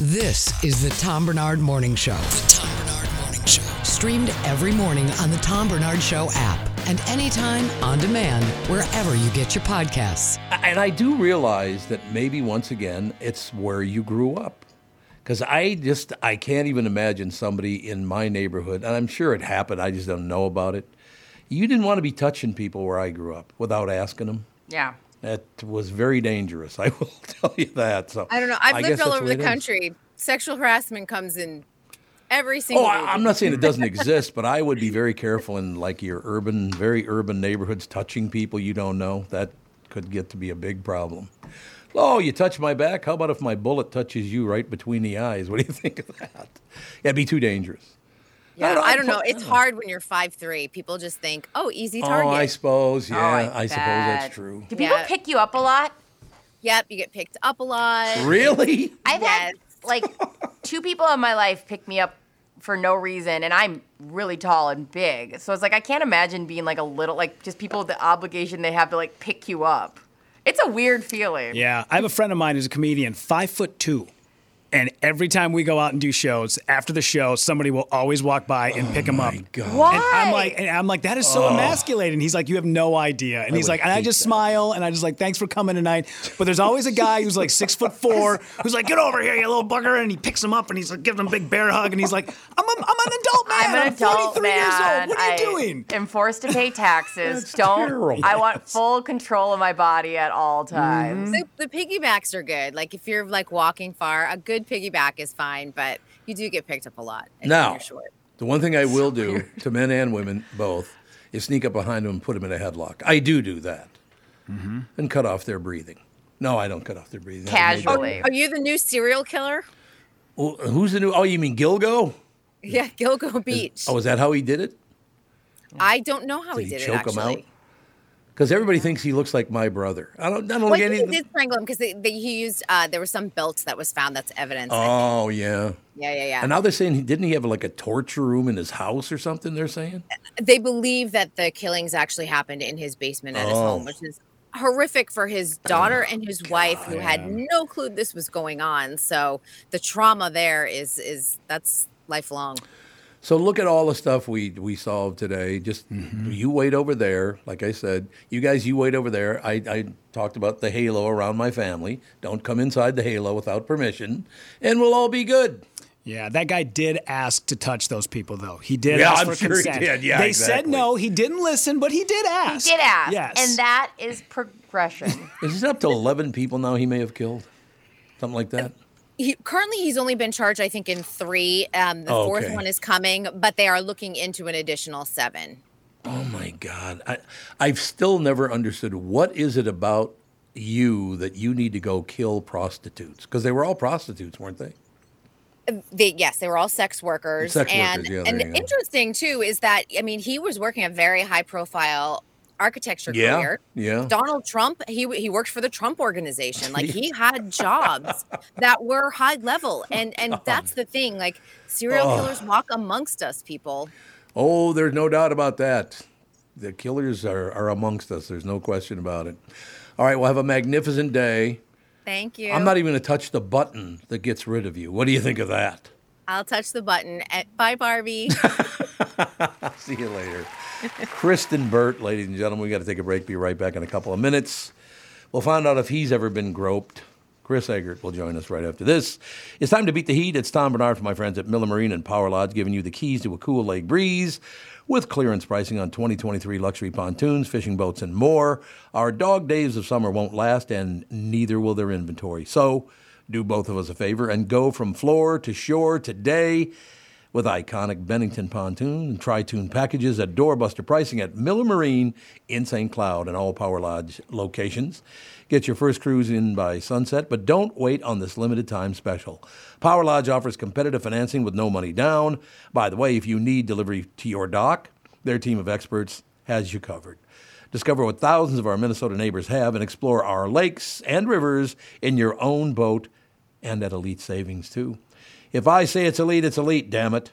This is the Tom Barnard Morning Show. The Tom Barnard Morning Show. Streamed every morning on the Tom Barnard Show app and anytime on demand wherever you get your podcasts. And I do realize that maybe once again it's where you grew up. Because I just I can't even imagine somebody in my neighborhood, and I'm sure it happened. I just don't know about it. You didn't want to be touching people where I grew up without asking them. Yeah. That was very dangerous. I will tell you that. So I don't know. I've I lived all over the it is. country. Sexual harassment comes in every Oh, single. I, I'm not saying it doesn't exist, but I would be very careful in like your urban, very urban neighborhoods, touching people you don't know. That could get to be a big problem. Oh, you touch my back? How about if my bullet touches you right between the eyes? What do you think of that? Yeah, it'd be too dangerous. Yeah, don't I don't know. It's hard when you're five three. People just think, oh, easy target. Oh, I suppose. Oh, yeah, I I, suppose that's true. Do people Yeah. pick you up a lot? Yep, you get picked up a lot. Really? I've had like two people in my life pick me up for no reason, and I'm really tall and big. So it's like I can't imagine being like a little like just people the obligation they have to like pick you up. It's a weird feeling. Yeah, I have a friend of mine who's a comedian, five foot two. And every time we go out and do shows, after the show, somebody will always walk by and pick him oh up. God. Why? And I'm like, and I'm like, that is so oh. emasculating. He's like, you have no idea. And he's like, and I just that. smile and I just like, thanks for coming tonight. But there's always a guy who's like six foot four who's like, get over here, you little bugger. And he picks him up and he's like, giving him a big bear hug. And he's like, I'm, a, I'm an adult man. I'm an adult 43 man. years old. What are you I doing? am forced to pay taxes. That's Don't. terrible. I want full control of my body at all mm-hmm. times. The, the piggybacks are good. Like if you're like walking far, a good piggyback is fine, but you do get picked up a lot. and Now, you're short. the one thing I will do to men and women both is sneak up behind them and put them in a headlock. I do do that, mm-hmm. and cut off their breathing. No, I don't cut off their breathing. That would make- Casually. Are you the new serial killer? Well, who's the new? Oh, you mean Gilgo? Yeah, Gilgo Beach. Oh, is that how he did it? I don't know how Did he he did it choke him out? Because everybody thinks he looks like my brother. I don't. I don't Well, he anything. did strangle him because he used. Uh, there was some belt that was found. That's evidence. Oh yeah. Yeah, yeah, yeah. And now they're saying he didn't he have like a torture room in his house or something? They're saying. they believe that the killings actually happened in his basement at his home, Oh. which is horrific for his daughter and his wife who had no clue this was going on. So the trauma there is is that's lifelong. So look at all the stuff we we solved today. Just Mm-hmm. you wait over there. Like I said, you guys, you wait over there. I, I talked about the halo around my family. Don't come inside the halo without permission, and we'll all be good. Yeah, that guy did ask to touch those people, though. He did Yeah, ask I'm for sure he did. Yeah, they said no. He didn't listen, but he did ask. He did ask. Yes. And that is progression. Is it up to eleven people now? He may have killed, something like that. He, currently, he's only been charged, I think, in three. Um, the Oh, fourth okay. one is coming, but they are looking into an additional seven. Oh my God, I I've still never understood what is it about you that you need to go kill prostitutes because they were all prostitutes, weren't they? They, yes, they were all sex workers. Sex and workers, yeah, and there you go. interesting too is that I mean he was working a very high profile architecture Yeah, career. yeah. Donald Trump, he he worked for the Trump organization. Like he had jobs that were high level, and and that's the thing. Like serial Oh. killers walk amongst us, people. Oh, there's no doubt about that. The killers are, are amongst us. There's no question about it. All right, we'll have a magnificent day. Thank you. I'm not even going to touch the button that gets rid of you. What do you think of that? I'll touch the button. At, bye, Barbie. See you later. Kristyn Burtt, ladies and gentlemen, we got to take a break. Be right back in a couple of minutes. We'll find out if he's ever been groped. Chris Egert will join us right after this. It's time to beat the heat. It's Tom Barnard from my friends at Miller Marine and Power Lodge, giving you the keys to a cool lake breeze with clearance pricing on 2023 luxury pontoons, fishing boats, and more. Our dog days of summer won't last, and neither will their inventory. So, do both of us a favor and go from floor to shore today with iconic Bennington pontoon and tri-toon packages at doorbuster pricing at Miller Marine in St. Cloud and all Power Lodge locations. Get your first cruise in by sunset, but don't wait on this limited time special. Power Lodge offers competitive financing with no money down. By the way, if you need delivery to your dock, their team of experts has you covered. Discover what thousands of our Minnesota neighbors have and explore our lakes and rivers in your own boat and at elite savings too. If I say it's elite, it's elite, damn it.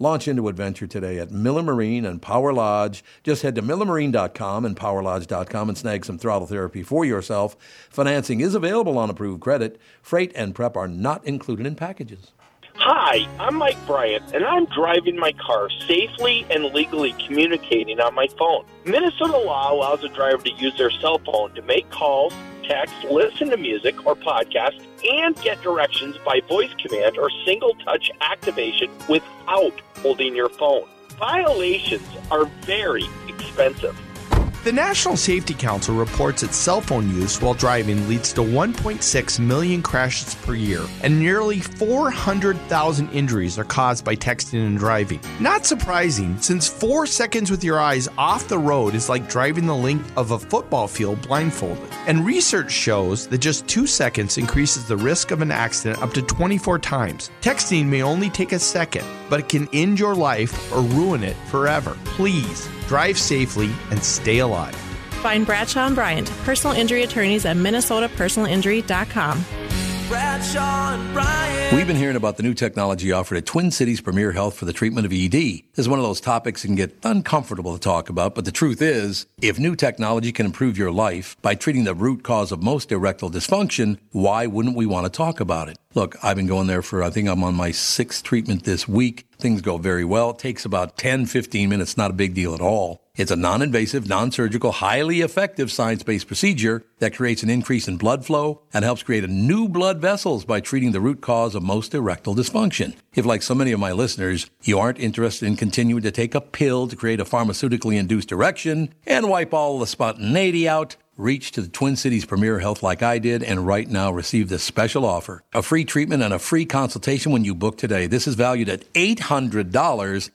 Launch into adventure today at Miller Marine and Power Lodge. Just head to millermarine.com and powerlodge.com and snag some throttle therapy for yourself. Financing is available on approved credit. Freight and prep are not included in packages. Hi, I'm Mike Bryant, and I'm driving my car safely and legally communicating on my phone. Minnesota law allows a driver to use their cell phone to make calls, text, listen to music or podcast, and get directions by voice command or single touch activation without holding your phone. Violations are very expensive. The National Safety Council reports that cell phone use while driving leads to 1.6 million crashes per year, and nearly 400,000 injuries are caused by texting and driving. Not surprising, since four seconds with your eyes off the road is like driving the length of a football field blindfolded. And research shows that just two seconds increases the risk of an accident up to 24 times. Texting may only take a second, but it can end your life or ruin it forever. Please drive safely and stay alive. Find Bradshaw and Bryant, personal injury attorneys at minnesotapersonalinjury.com. We've been hearing about the new technology offered at Twin Cities Premier Health for the treatment of ED. Is one of those topics that can get uncomfortable to talk about, but the truth is, if new technology can improve your life by treating the root cause of most erectile dysfunction, why wouldn't we want to talk about it? Look, I've been going there for, I think I'm on my sixth treatment this week. Things go very well. It takes about 10, 15 minutes, not a big deal at all. It's a non invasive, non surgical, highly effective science based procedure that creates an increase in blood flow and helps create new blood vessels by treating the root cause of most erectile dysfunction. If, like so many of my listeners, you aren't interested in continuing to take a pill to create a pharmaceutically induced erection and wipe all the spontaneity out, reach to the Twin Cities Premier Health like I did and right now receive this special offer. A free treatment and a free consultation when you book today. This is valued at $800,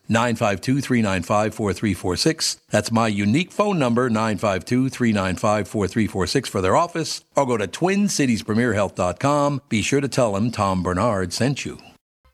952-395-4346. That's my unique phone number, 952-395-4346 for their office or go to twincitiespremierhealth.com. Be sure to tell them Tom Barnard sent you.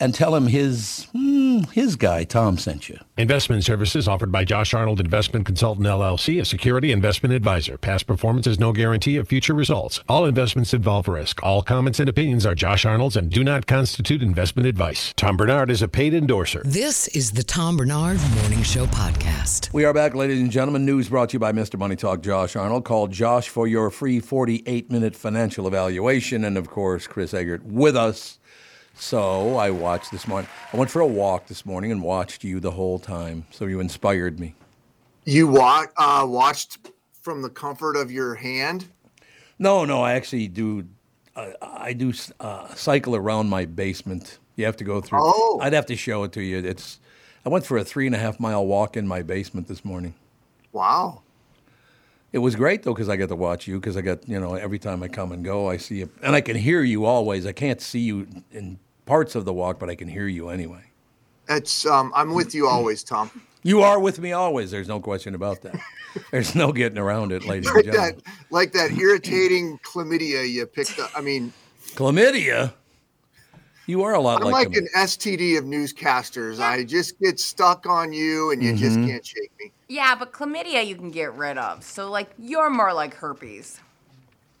and tell him his hmm, his guy Tom sent you. Investment services offered by Josh Arnold Investment Consultant LLC, a security investment advisor. Past performance is no guarantee of future results. All investments involve risk. All comments and opinions are Josh Arnold's and do not constitute investment advice. Tom Barnard is a paid endorser. This is the Tom Barnard Morning Show podcast. We are back, ladies and gentlemen. News brought to you by Mr. Money Talk, Josh Arnold. Call Josh for your free 48 minute financial evaluation. And of course, Chris Egert with us. So I watched this morning. I went for a walk this morning and watched you the whole time. So you inspired me. You wa- uh, watched from the comfort of your hand? No, no. I actually do. Uh, I do uh, cycle around my basement. You have to go through. Oh. I'd have to show it to you. It's. I went for a three and a half mile walk in my basement this morning. Wow. It was great though because I got to watch you because I got you know every time I come and go I see you and I can hear you always. I can't see you in parts of the walk, but I can hear you anyway. It's um, I'm with you always, Tom. You are with me always. There's no question about that. There's no getting around it, ladies and Like gentlemen. that, like that irritating chlamydia you picked up. I mean, Chlamydia. You are a lot I'm like, like an STD of newscasters. I just get stuck on you, and you just Mm-hmm. can't shake me. Yeah, but chlamydia you can get rid of. So like you're more like herpes.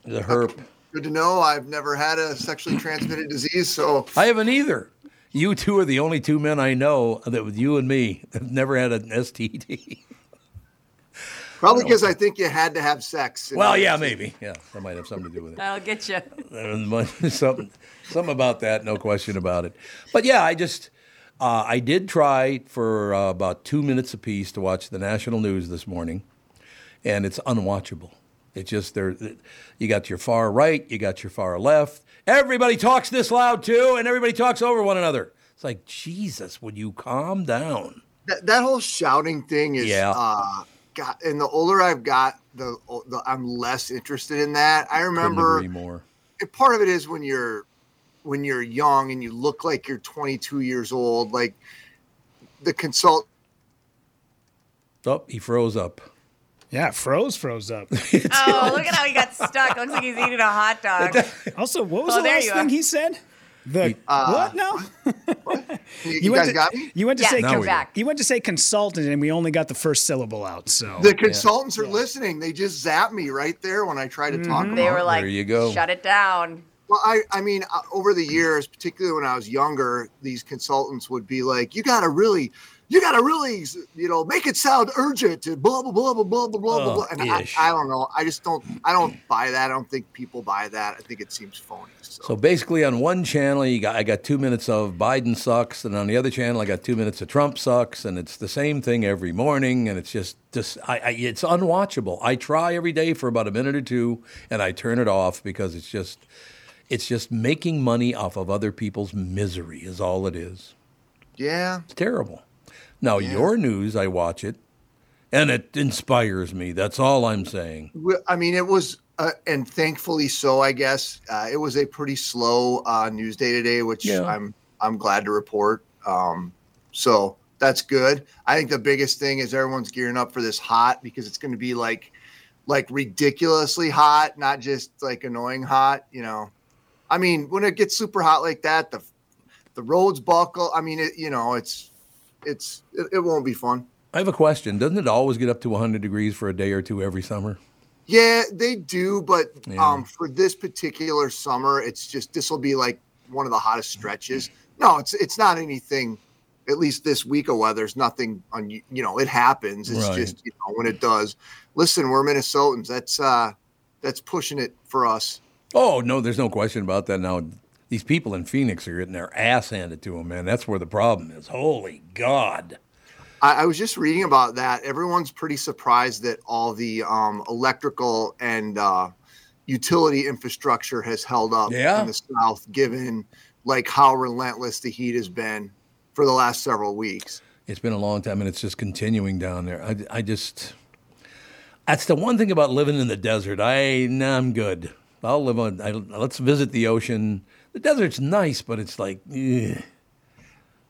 the herp. Good to know. I've never had a sexually transmitted disease, so I haven't either. You two are the only two men I know that with you and me have never had an STD. probably because I think you had to have sex. well, yeah, to- maybe. Yeah, that might have something to do with it. I'll get you. Something, something about that, no question about it. But yeah, I just, uh, I did try for uh, about two minutes apiece to watch the national news this morning, and it's unwatchable. It's just there. You got your far right, you got your far left. Everybody talks this loud too, and everybody talks over one another. It's like Jesus, would you calm down? that, that whole shouting thing is Yeah. uh got and the older I've got, the, the I'm less interested in that. I remember more. part of it is when you're when you're young and you look like you're 22 years old, like the consult Oh, he froze up. Yeah, froze, froze up. Oh, look at how he got stuck. Looks like he's eating a hot dog. Also, what was Oh, the last thing are. he said? The Uh, what? No, you, you went guys to, got me? You went to Yes, say Now con- back. you went to say consultant, and we only got the first syllable out. So The consultants are listening. They just zap me right there when I try to talk They about were like, There you go. shut it down. Well, I, I mean, uh, over the years, particularly when I was younger, these consultants would be like, "You got to really, you got to really, you know, make it sound urgent." And blah blah blah blah blah blah blah Oh, blah. And I. I don't know. I just don't. I don't buy that. I don't think people buy that. I think it seems phony. So, So basically, on one channel, you got I got two minutes of Biden sucks, and on the other channel, I got two minutes of Trump sucks, and it's the same thing every morning, and it's just just I, I it's unwatchable. I try every day for about a minute or two, and I turn it off because it's just it's just making money off of other people's misery is all it is. yeah, It's terrible. Now your news, I watch it, and it inspires me. That's all I'm saying. I mean, it was, uh, and thankfully so. I guess uh, it was a pretty slow uh, news day today, which Yeah. I'm I'm glad to report. Um, so that's good. I think the biggest thing is everyone's gearing up for this hot because it's going to be like like ridiculously hot, not just like annoying hot. You know, I mean, when it gets super hot like that, the the roads buckle. I mean, it, you know, it's it's it, it won't be fun. I have a question. Doesn't it always get up to 100 degrees for a day or two every summer? Yeah, they do, but Yeah. um, for this particular summer, it's just this will be like one of the hottest stretches. No, it's it's not anything. At least this week of weather is nothing. on you know, it happens. It's Right. just you know when it does. Listen, we're Minnesotans. That's uh, that's pushing it for us. Oh no, there's no question about that. Now, these people in Phoenix are getting their ass handed to them, man. That's where the problem is. Holy God! I, I was just reading about that. Everyone's pretty surprised that all the um, electrical and uh, utility infrastructure has held up Yeah. in the South, given like how relentless the heat has been for the last several weeks. It's been a long time, and it's just continuing down there. I, I just that's the one thing about living in the desert. I nah, I'm good. I'll live on. I, let's visit the ocean. The desert's nice, but it's like, ugh.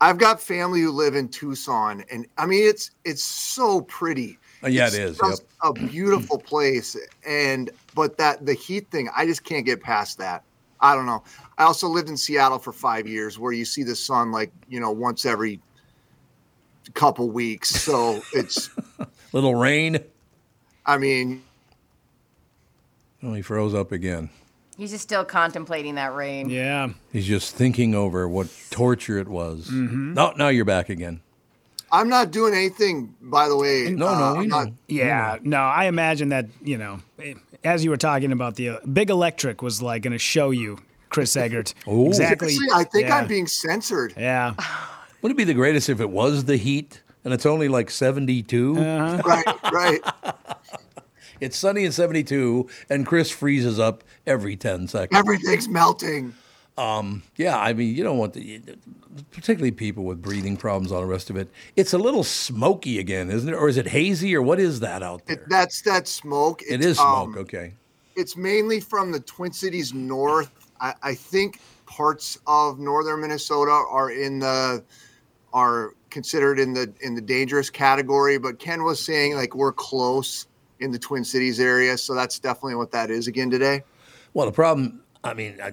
I've got family who live in Tucson, and I mean it's it's so pretty. Oh, yeah, it's it is, just a beautiful place, and but that the heat thing, I just can't get past that. I don't know. I also lived in Seattle for five years, where you see the sun like you know once every couple weeks. So it's, little rain. I mean, Oh, he froze up again. He's just still contemplating that rain. yeah, He's just thinking over what torture it was. Mm-hmm. No, now you're back again. I'm not doing anything. By the way, No, uh, no, we I'm not. know. yeah. No, I imagine that you know, as you were talking about the uh, big electric was like going to show you Chris Egert Oh. exactly. Seriously, I think yeah. I'm being censored. Yeah, Would it be the greatest if it was the heat and it's only like 72? Uh-huh. right, right. It's sunny and 72, and Chris freezes up every 10 seconds. Everything's melting. Yeah, I mean, you don't want the, particularly people with breathing problems, all the rest of it. It's a little smoky again, isn't it? Or is it hazy, or what is that out there? It, that's that smoke. it It's, smoke, um, okay. it's mainly from the Twin Cities north. I, I think parts of northern Minnesota are in the are considered in the in the dangerous category. But Ken was saying like we're close in the Twin Cities area, so that's definitely what that is again today. Well, the problem, I mean, I,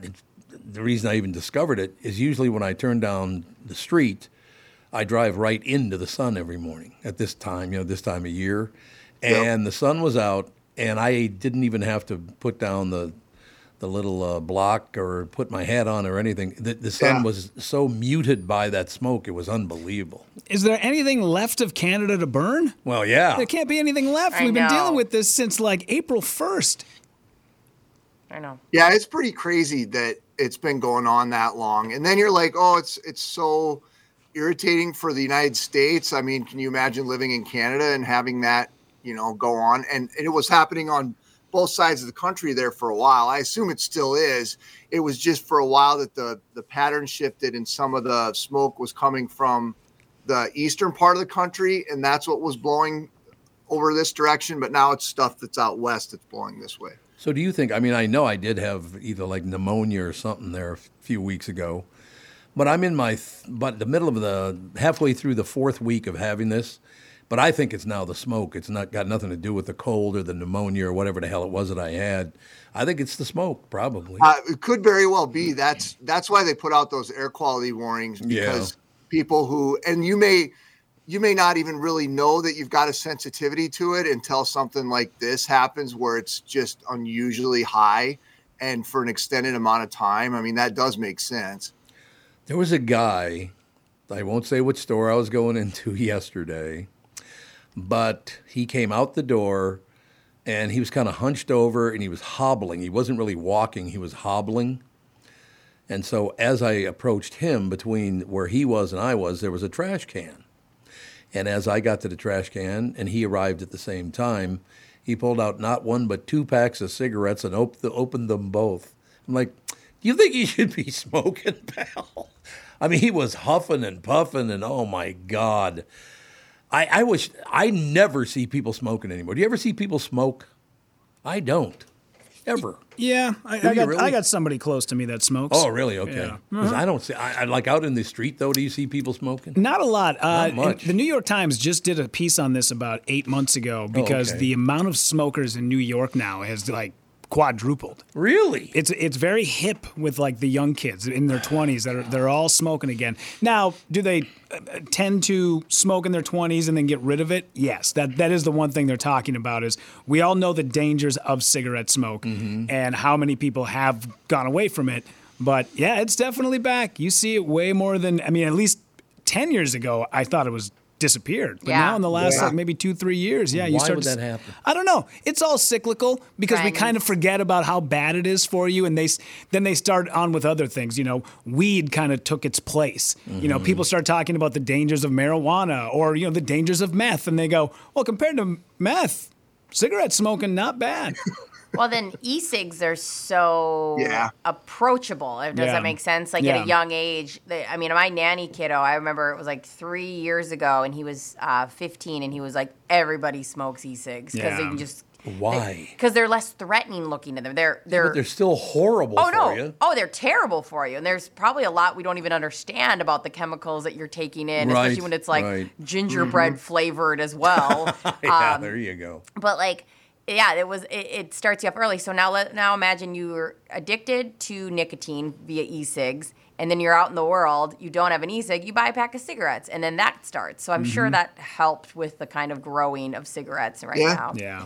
the reason I even discovered it is usually when I turn down the street, I drive right into the sun every morning at this time, you know, this time of year. And the sun was out, and I didn't even have to put down the the little uh, block or put my hat on or anything. The, the sun Yeah. was so muted by that smoke, it was unbelievable. is there anything left of Canada to burn? Well, yeah. There can't be anything left. I We've been dealing with this since like April first. I know. Yeah, it's pretty crazy that it's been going on that long. And then you're like, oh, it's it's so irritating for the United States. I mean, can you imagine living in Canada and having that, you know, go on? And, and it was happening on both sides of the country there for a while. I assume it still is. It was just for a while that the the pattern shifted and some of the smoke was coming from the eastern part of the country, and that's what was blowing over this direction. But now it's stuff that's out west that's blowing this way. So do you think? I mean, I know I did have either like pneumonia or something there a few weeks ago, but I'm in my th- but the middle of the halfway through the fourth week of having this. But I think it's now the smoke. It's not got nothing to do with the cold or the pneumonia or whatever the hell it was that I had. I think it's the smoke, probably. Uh, it could very well be. That's that's why they put out those air quality warnings because people who and you may you may not even really know that you've got a sensitivity to it until something like this happens where it's just unusually high and for an extended amount of time. I mean, that does make sense. There was a guy, I won't say which store I was going into yesterday, but he came out the door and he was kind of hunched over and he was hobbling. He wasn't really walking, he was hobbling. And so as I approached him between where he was and I was, there was a trash can. And as I got to the trash can and he arrived at the same time, he pulled out not one but two packs of cigarettes and op- opened them both. I'm like, do you think he should be smoking, pal? I mean, he was huffing and puffing, and oh my God. I, I wish I never see people smoking anymore. Do you ever see people smoke? I don't. Ever. Yeah, I, I got really? I got somebody close to me that smokes. Oh, really? Okay. Yeah. Uh-huh. I don't see. I, I like out in the street though. Do you see people smoking? Not a lot. Uh, Not much. The New York Times just did a piece on this about eight months ago because okay. the amount of smokers in New York now has like quadrupled. Really? It's it's very hip with like the young kids in their twenties that are they're all smoking again. Now, do they uh, tend to smoke in their twenties and then get rid of it? Yes, that that is the one thing they're talking about. Is we all know the dangers of cigarette smoke Mm-hmm. and how many people have gone away from it. But yeah, it's definitely back. You see it way more than I mean. At least ten years ago, I thought it was disappeared. But Yeah. now in the last Yeah. like maybe two three years, yeah, you Why start would to that s- happen? I don't know. It's all cyclical because we kind of forget about how bad it is for you, and they then they start on with other things. You know, weed kind of took its place. You know, Mm-hmm. people start talking about the dangers of marijuana or you know the dangers of meth, and they go, well, compared to meth, cigarette smoking not bad. Well, then e-cigs are so Yeah. approachable. Does Yeah. that make sense? Like Yeah. at a young age. They, I mean, my nanny kiddo. I remember it was like three years ago, and he was uh, 15, and he was like, everybody smokes e-cigs because they can just why? Because they, are less threatening looking to them. They're they're. But they're still horrible Oh for no! you. Oh, they're terrible for you, and there's probably a lot we don't even understand about the chemicals that you're taking in, Right, especially when it's like right. gingerbread flavored as well. yeah, Um, there you go. but like yeah it was it, it starts you up early so now let now imagine you're addicted to nicotine via e-cigs and then you're out in the world you don't have an e-cig you buy a pack of cigarettes and then that starts so i'm sure mm-hmm. that helped with the kind of growing of cigarettes right Yeah. now yeah.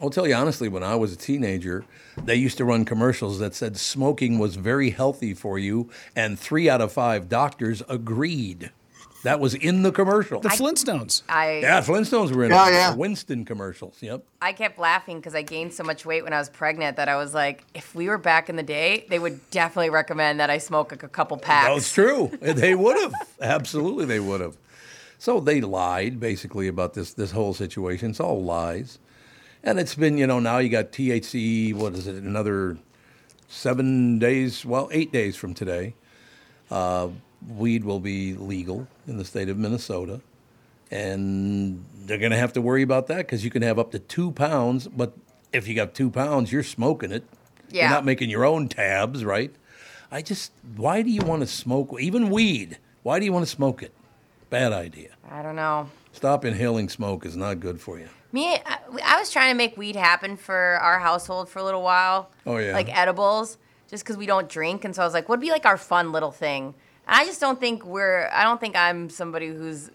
I'll tell you honestly, when I was a teenager, they used to run commercials that said smoking was very healthy for you, and three out of five doctors agreed. That was in the commercial. The Flintstones. i yeah, Flintstones were in Yeah, it. yeah. The Winston commercials. Yep. i kept laughing because i gained so much weight when i was pregnant that i was like if we were back in the day they would definitely recommend that i smoke like a couple packs That's true. they would have. Absolutely, they would have. So they lied basically about this this whole situation. It's all lies, and it's been you know now you got THC. What is it? Another seven days. Well, eight days from today, uh, weed will be legal in the state of Minnesota, and they're going to have to worry about that because you can have up to two pounds. But if you got two pounds, you're smoking it. Yeah. You're not making your own tabs, right? I just, why do you want to smoke, even weed? Why do you want to smoke it? Bad idea. i don't know Stop inhaling smoke is not good for you. Me, I, I was trying to make weed happen for our household for a little while. Oh, yeah. Like edibles, just because we don't drink, and so I was like, what'd be like our fun little thing? I just don't think we're. I don't think I'm somebody who's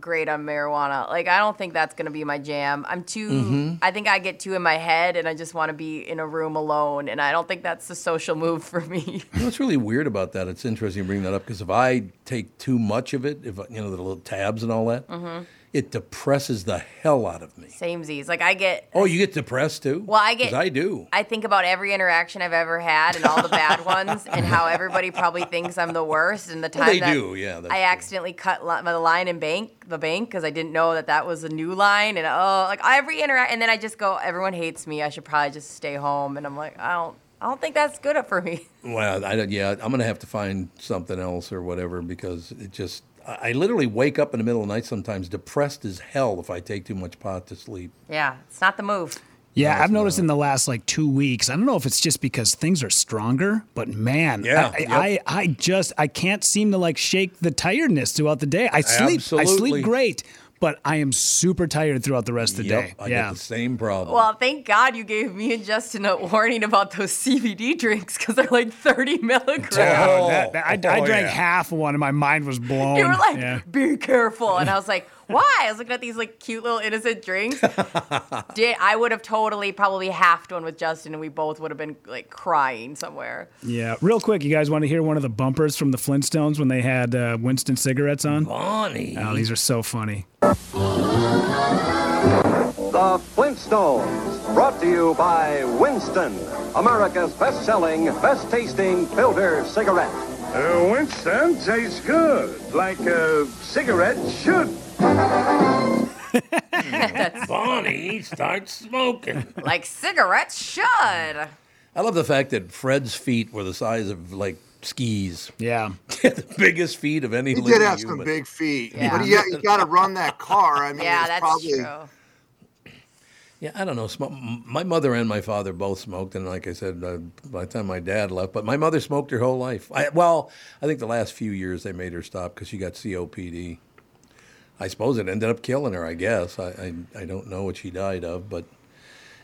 great on marijuana. Like I don't think that's gonna be my jam. I'm too. Mm-hmm. I think I get too in my head, and I just want to be in a room alone. And I don't think that's the social move for me. You know what's really weird about that? It's interesting you bring that up because if I take too much of it, if you know the little tabs and all that, Mm-hmm. It depresses the hell out of me. Same Z's. Like I get. Oh, you get depressed too? Well, I get- I do. I think about every interaction I've ever had and all the bad ones, and how everybody probably thinks I'm the worst. And the time Well, they that do, yeah, I true. accidentally cut li- the line in bank, the bank, because I didn't know that that was a new line, and oh, like every interact, and then I just go, everyone hates me. I should probably just stay home, and I'm like, I don't, I don't think that's good for me. Well, I don't, yeah, I'm gonna have to find something else or whatever because it just I I literally wake up in the middle of the night sometimes depressed as hell if I take too much pot to sleep. Yeah, it's not the move. Yeah, I've noticed in the last like two weeks. I don't know if it's just because things are stronger, but man, Yeah, I, yep. I, I just I can't seem to like shake the tiredness throughout the day. I sleep, I sleep great, but I am super tired throughout the rest of the Yep, day. I yeah, get the same problem. Well, thank God you gave me and Justin a warning about those CBD drinks because they're like 30 milligrams. Dude, that- that- I, oh, I oh, drank yeah. half of one and my mind was blown. You were like, yeah. be careful. And I was like, why? I was looking at these like cute little innocent drinks. Did I would have totally probably halved one with Justin and we both would have been like crying somewhere. Yeah, real quick, you guys want to hear one of the bumpers from the Flintstones when they had uh, Winston cigarettes on? Bonnie. Oh, these are so funny. The Flintstones, brought to you by Winston, America's best-selling, best-tasting filter cigarette. Uh, Winston tastes good, like a cigarette should. Bonnie starts smoking. Like cigarettes should. I love the fact that Fred's feet were the size of like skis. Yeah. the biggest feet of any He living did have human. some big feet, Yeah. but you, you got to run that car. I mean, Yeah, that's probably true. Yeah, I don't know. My mother and my father both smoked, and like I said, uh, by the time my dad left, but my mother smoked her whole life. I, well, I think the last few years they made her stop because she got COPD. I suppose it ended up killing her. I guess I, I I don't know what she died of, but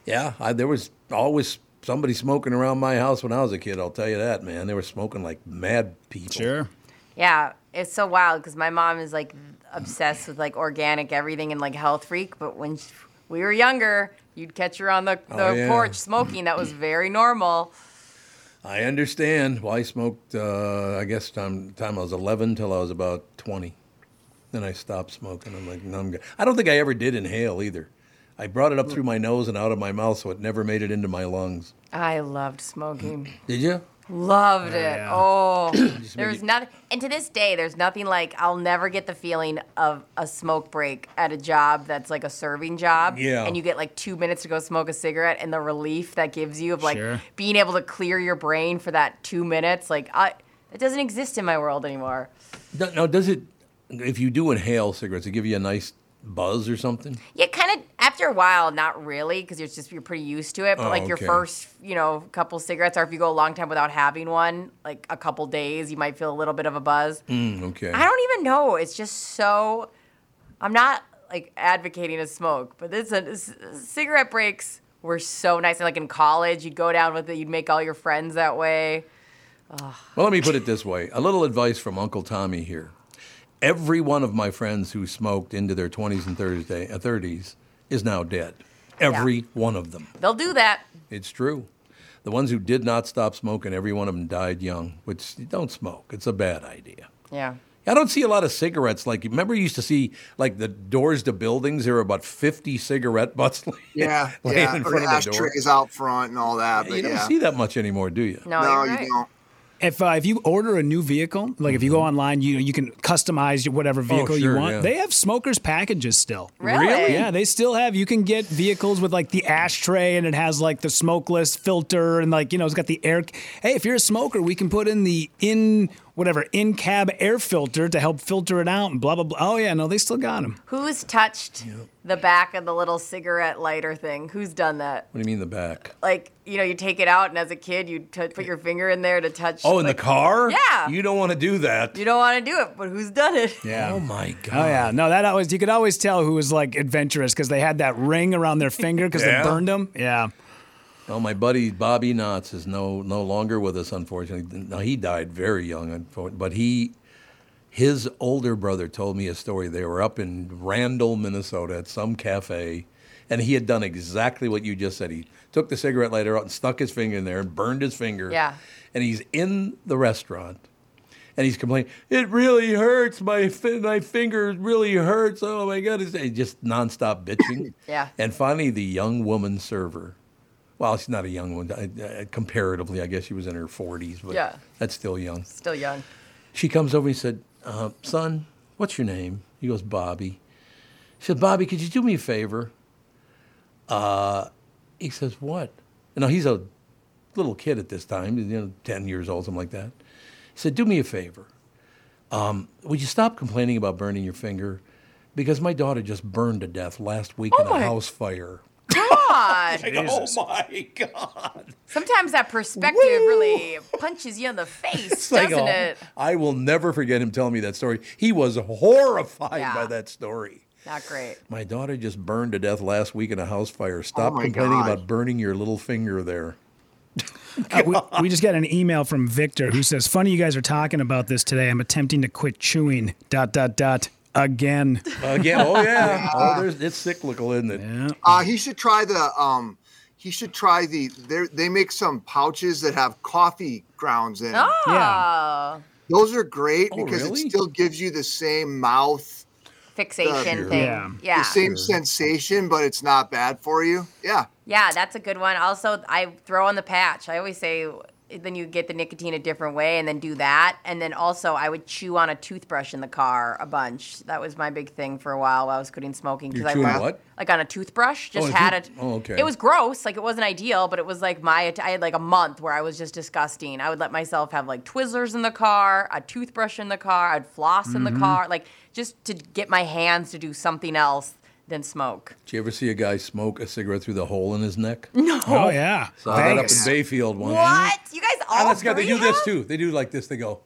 yeah, I, there was always somebody smoking around my house when I was a kid. I'll tell you that, man. They were smoking like mad people. Sure. Yeah, it's so wild because my mom is like obsessed with like organic everything and like health freak. But when sh- we were younger, you'd catch her on the, the Oh, yeah. porch smoking. That was very normal. I understand. Well, I smoked. Uh, I guess time time I was 11 till I was about 20. Then I stopped smoking. I'm like, no, I'm good. I don't think I ever did inhale either. I brought it up through my nose and out of my mouth, so it never made it into my lungs. I loved smoking. Did you? Loved it. Oh, yeah. Oh, Just there's nothing. And to this day, there's nothing like I'll never get the feeling of a smoke break at a job that's like a serving job. Yeah. And you get like two minutes to go smoke a cigarette, and the relief that gives you of like Sure. being able to clear your brain for that two minutes, like I, it doesn't exist in my world anymore. No, no, does it? If you do inhale cigarettes, it give you a nice buzz or something? Yeah, kind of after a while, not really, because you're just you're pretty used to it. But Oh, like your okay. first, you know, couple cigarettes, or if you go a long time without having one, like a couple days, you might feel a little bit of a buzz. Mm, okay. I don't even know. It's just so. I'm not like advocating to smoke, but this, this cigarette breaks were so nice. And like in college, you'd go down with it. You'd make all your friends that way. Well, let me put it this way a little advice from Uncle Tommy here. Every one of my friends who smoked into their 20s and Thursday, uh, 30s is now dead. Every one of them. They'll do that. It's true. The ones who did not stop smoking, every one of them died young, which don't smoke. It's a bad idea. Yeah. I don't see a lot of cigarettes. Like, remember, you used to see like the doors to buildings. There were about fifty cigarette butts. laying- yeah, laying yeah. in Or front of the door. ashtrays out front and all that. Yeah, but you don't yeah. see that much anymore, do you? No, no, you're you right. don't. If uh, if you order a new vehicle, like if you go online, you you can customize whatever vehicle sure, you want. yeah. They have smokers packages still. Really? Really? Yeah, they still have. You can get vehicles with like the ashtray and it has like the smokeless filter and like you know it's got the air. Hey, if you're a smoker, we can put in the in whatever in cab air filter to help filter it out and blah blah blah. Oh yeah, no, they still got them. Who's touched the back of the little cigarette lighter thing? Who's done that? What do you mean the back? Like, you know, you take it out, and as a kid, you t- put your finger in there to touch. Oh, in like- the car? Yeah. You don't want to do that. You don't want to do it, but who's done it? Yeah. Oh my god. Oh yeah, no, that always you could always tell who was like adventurous because they had that ring around their finger because Yeah. they burned them. Yeah. Oh, my buddy Bobby Knotts is no no longer with us, unfortunately. Now he died very young, but he his older brother told me a story. They were up in Randall, Minnesota, at some cafe, and he had done exactly what you just said. He took the cigarette lighter out and stuck his finger in there and burned his finger. Yeah. And he's in the restaurant. And he's complaining, it really hurts. My fi- my finger really hurts. Oh my God. It's just nonstop bitching. Yeah. And finally, the young woman server, well, she's not a young one, uh, uh, comparatively. I guess she was in her 40s, but Yeah. that's still young. Still young. She comes over and said, uh, Son, what's your name? He goes, Bobby. She said, Bobby, could you do me a favor? Uh, he says, What? You know, he's a little kid at this time, you know, 10 years old, something like that. He said, Do me a favor. Um, would you stop complaining about burning your finger? Because my daughter just burned to death last week Oh in a my- house fire. God. Like, oh my God. Sometimes that perspective really punches you in the face, doesn't oh, it? I will never forget him telling me that story. He was horrified Yeah. by that story. Not great. My daughter just burned to death last week in a house fire. Stop my complaining God. about burning your little finger there. Uh, we, we just got an email from Victor who says, "Funny you guys are talking about this today. I'm attempting to quit chewing. Dot dot dot again. Again, oh yeah, oh, there's, it's cyclical, isn't it? Uh, he should try the um, he should try the they they make some pouches that have coffee grounds in. 'em. Oh. Those are great Oh, because really? it still gives you the same mouth Fixation the- thing. Yeah. Yeah. the same sensation, but it's not bad for you. Yeah. Yeah, that's a good one. Also, I throw on the patch. I always say then you get the nicotine a different way and then do that. And then also I would chew on a toothbrush in the car a bunch. That was my big thing for a while while I was quitting smoking. You're I chewing what? Like on a toothbrush. Just on a had it. oh, okay. It was gross. Like it wasn't ideal, but it was like my I had like a month where I was just disgusting. I would let myself have like Twizzlers in the car, a toothbrush in the car, I'd floss in the Mhm. car, like just to get my hands to do something else than smoke. Did you ever see a guy smoke a cigarette through the hole in his neck? No. Oh yeah, Saw that up in Bayfield once. What? You guys all And that's got, they three do this too. They do like this. They go.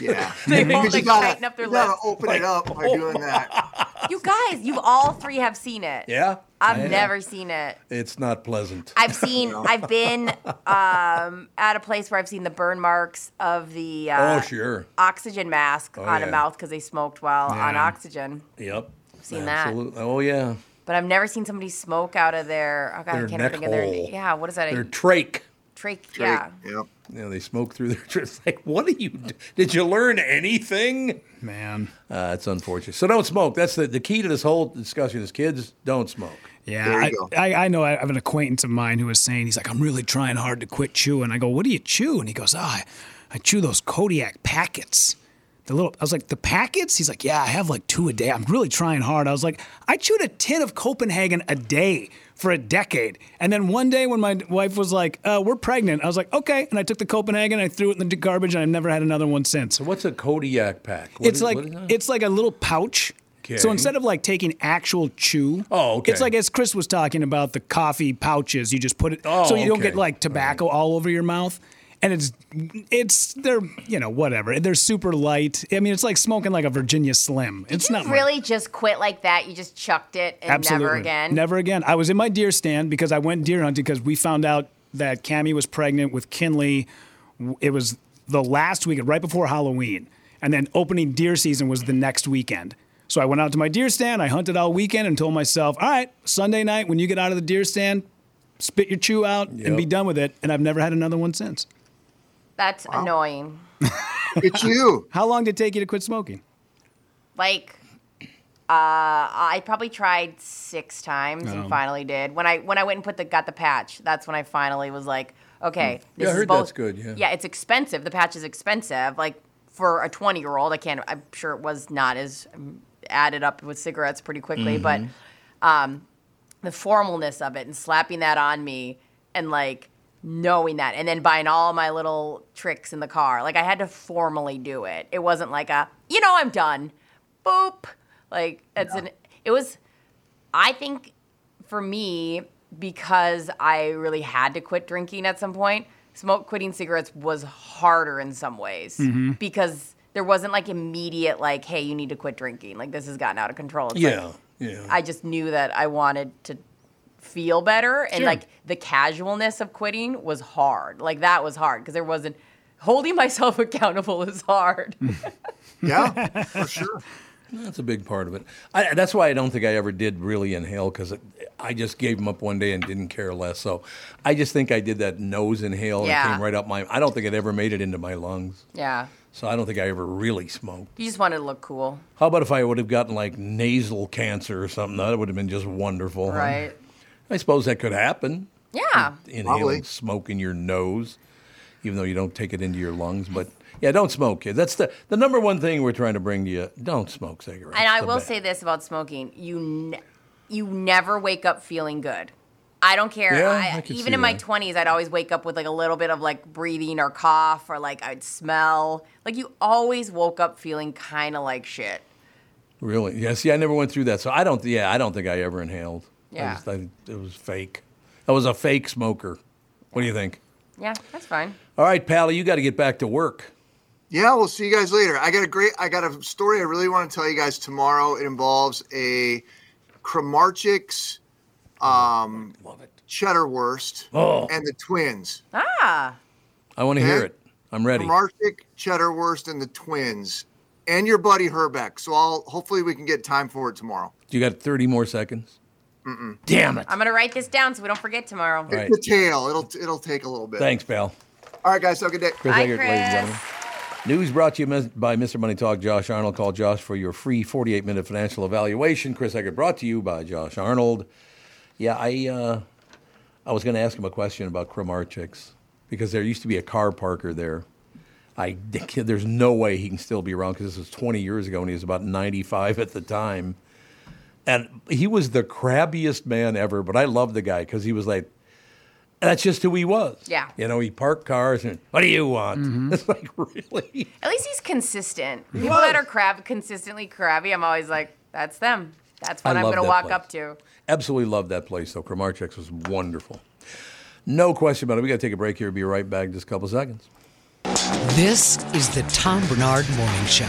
Yeah. They Because won't, you like, gotta, tighten up their you gotta lips. open it up by doing that. You guys, you all three have seen it. Yeah. I've never seen it. It's not pleasant. I've seen. I've been um, at a place where I've seen the burn marks of the uh, oh sure. oxygen mask Oh, on yeah. a mouth because they smoked while on oxygen. Yep. Seen that. Oh yeah. But I've never seen somebody smoke out of their. Oh God, Their I can't neck think of their. hole. Yeah, what is that? Their trach. trach. Yeah. Yep. You know, they smoke through their. It's like, what are you? d- Did you learn anything? Man. Uh, it's unfortunate. So don't smoke. That's the, the key to this whole discussion. Is kids don't smoke. Yeah, I. I, I know. I have an acquaintance of mine who was saying he's like, I'm really trying hard to quit chewing. I go, what do you chew? And he goes, ah, I, I chew those Kodiak packets. The little. I was like, the packets? He's like, yeah, I have like two a day. I'm really trying hard. I was like, I chewed a tin of Copenhagen a day for a decade, and then one day when my wife was like, uh, we're pregnant, I was like, okay, and I took the Copenhagen, I threw it in the garbage, and I've never had another one since. So what's a Kodiak pack? What it's is- like it's like a little pouch. Okay. So instead of like taking actual chew, Oh, okay. it's like as Chris was talking about the coffee pouches. You just put it Oh, so you don't get like tobacco all over your mouth. And it's it's they're you know whatever they're super light. I mean it's like smoking like a Virginia Slim. It's Did not you much. really just quit like that? You just chucked it and Absolutely never again? Never again. I was in my deer stand because I went deer hunting because we found out that Cammy was pregnant with Kinley. It was the last weekend, right before Halloween, and then opening deer season was the next weekend. So I went out to my deer stand. I hunted all weekend and told myself, "All right, Sunday night when you get out of the deer stand, spit your chew out and be done with it." And I've never had another one since. That's annoying. It's you. How long did it take you to quit smoking? Like, uh, I probably tried six times Oh. and finally did. When I when I went and put the got the patch, that's when I finally was like, okay, Hmm. Yeah, this I is both. that's good, yeah. yeah, it's expensive. The patch is expensive. Like for a twenty year old, I can't. I'm sure it was not as um, added up with cigarettes pretty quickly, but Mm-hmm. um, the formalness of it and slapping that on me and like knowing that and then buying all my little tricks in the car like i had to formally do it it wasn't like a you know i'm done boop like it's an it was i think for me because i really had to quit drinking at some point smoke quitting cigarettes was harder in some ways Mhm. because there wasn't like immediate like hey you need to quit drinking like this has gotten out of control it's like, yeah. Yeah. I just knew that I wanted to feel better and Sure. like the casualness of quitting was hard. Like that was hard because there wasn't holding myself accountable is hard. Yeah, for sure. That's a big part of it. I, that's why I don't think I ever did really inhale because I just gave them up one day and didn't care less. So I just think I did that nose inhale and Yeah. it came right up my. I don't think it ever made it into my lungs. yeah. So I don't think I ever really smoked. You just wanted to look cool. How about if I would have gotten like nasal cancer or something? That would have been just wonderful. huh? Right. I suppose that could happen. Yeah. Inhaling Probably. smoke in your nose, even though you don't take it into your lungs. But yeah, don't smoke, kid. That's the the number one thing we're trying to bring to you. Don't smoke cigarettes. And I The will bad. say this about smoking: you ne- you never wake up feeling good. I don't care. Yeah, I, I even see in my that. 20s, I'd always wake up with like a little bit of like breathing or cough or like I'd smell. Like you always woke up feeling kind of like shit. Really? Yeah. See, I never went through that, so I don't. Yeah, I don't think I ever inhaled. I Yeah. just, I, it was fake. I was a fake smoker. What do you think? Yeah, that's fine. All right, Pally, you got to get back to work. Yeah, we'll see you guys later. I got a great, I got a story I really want to tell you guys tomorrow. It involves a Kramarczuk's um, cheddar wurst Oh. and the twins. Ah. I want to hear it. I'm ready. Kramarchik, cheddar wurst, and the twins, and your buddy Herbeck. So I'll hopefully we can get time for it tomorrow. You got 30 more seconds. Mm-mm. Damn it. I'm going to write this down so we don't forget tomorrow. All right. The tail. It'll it'll take a little bit. Thanks, pal. All right, guys. Have a good day. Chris Egert, ladies and gentlemen. News brought to you by Mr. Money Talk. Josh Arnold. Call Josh for your free 48 minute financial evaluation. Chris Egert brought to you by Josh Arnold. Yeah, I uh, I was going to ask him a question about Kramarczuk's because there used to be a car parker there. I there's no way he can still be around because this was 20 years ago and he was about 95 at the time. And he was the crabbiest man ever, but I loved the guy because he was like, that's just who he was. Yeah. You know, he parked cars and, what do you want? Mm-hmm. It's like, really? At least he's consistent. He People was. that are crab consistently crabby, I'm always like, that's them. That's what I I'm going to walk place. up to. Absolutely love that place, though. Kramarczuk's was wonderful. No question about it. We got to take a break here. Be right back in just a couple seconds. This is the Tom Barnard Morning Show.